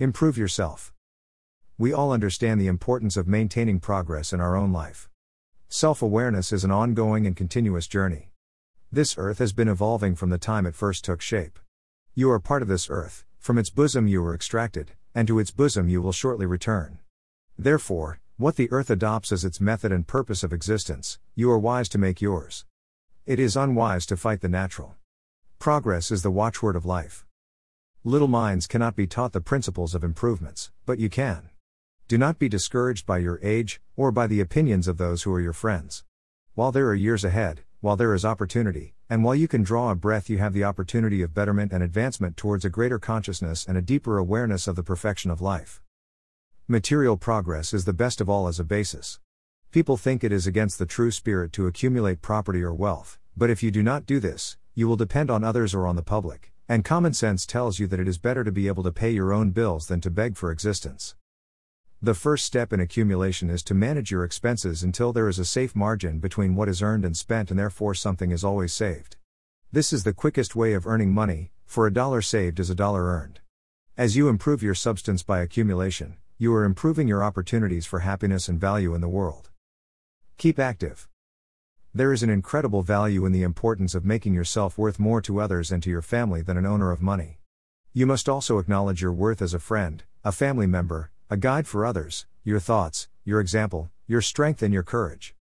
Improve yourself. We all understand the importance of maintaining progress in our own life. Self awareness is an ongoing and continuous journey. This earth has been evolving from the time it first took shape. You are part of this earth, from its bosom you were extracted, and to its bosom you will shortly return. Therefore, what the earth adopts as its method and purpose of existence, you are wise to make yours. It is unwise to fight the natural. Progress is the watchword of life. Little minds cannot be taught the principles of improvements, but you can. Do not be discouraged by your age, or by the opinions of those who are your friends. While there are years ahead, while there is opportunity, and while you can draw a breath, you have the opportunity of betterment and advancement towards a greater consciousness and a deeper awareness of the perfection of life. Material progress is the best of all as a basis. People think it is against the true spirit to accumulate property or wealth, but if you do not do this, you will depend on others or on the public, and common sense tells you that it is better to be able to pay your own bills than to beg for existence. The first step in accumulation is to manage your expenses until there is a safe margin between what is earned and spent, and therefore something is always saved. This is the quickest way of earning money, for a dollar saved is a dollar earned. As you improve your substance by accumulation, you are improving your opportunities for happiness and value in the world. Keep active. There is an incredible value in the importance of making yourself worth more to others and to your family than an owner of money. You must also acknowledge your worth as a friend, a family member, a guide for others, your thoughts, your example, your strength, and your courage.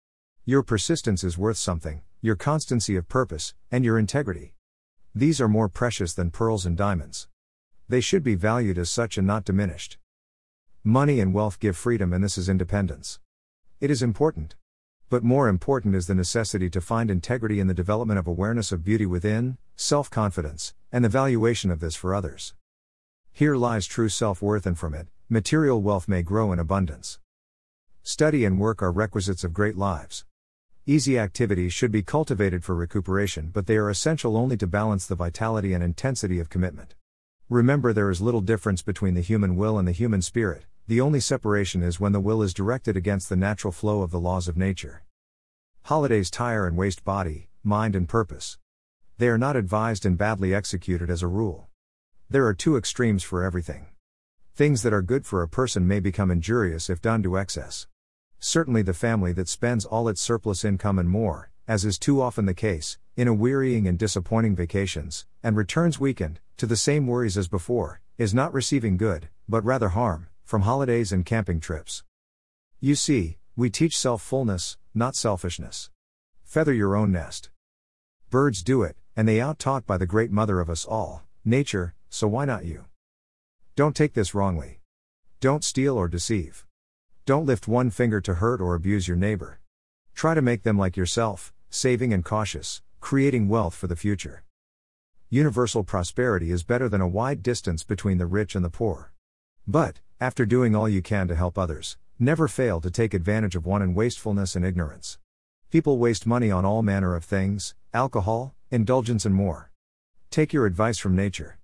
Your persistence is worth something, your constancy of purpose, and your integrity. These are more precious than pearls and diamonds. They should be valued as such and not diminished. Money and wealth give freedom, and this is independence. It is important. But more important is the necessity to find integrity in the development of awareness of beauty within, self confidence, and the valuation of this for others. Here lies true self worth, and from it, material wealth may grow in abundance. Study and work are requisites of great lives. Easy activities should be cultivated for recuperation, but they are essential only to balance the vitality and intensity of commitment. Remember, there is little difference between the human will and the human spirit, the only separation is when the will is directed against the natural flow of the laws of nature. Holidays tire and waste body, mind, and purpose. They are not advised and badly executed as a rule. There are two extremes for everything. Things that are good for a person may become injurious if done to excess. Certainly, the family that spends all its surplus income and more, as is too often the case, in a wearying and disappointing vacations, and returns weakened, to the same worries as before, is not receiving good, but rather harm, from holidays and camping trips. You see, we teach self fullness, not selfishness. Feather your own nest. Birds do it, and they out taught by the great mother of us all, nature, so why not you? Don't take this wrongly. Don't steal or deceive. Don't lift one finger to hurt or abuse your neighbor. Try to make them like yourself, saving and cautious, creating wealth for the future. Universal prosperity is better than a wide distance between the rich and the poor. But, after doing all you can to help others, never fail to take advantage of one in wastefulness and ignorance. People waste money on all manner of things alcohol, indulgence, and more. Take your advice from nature.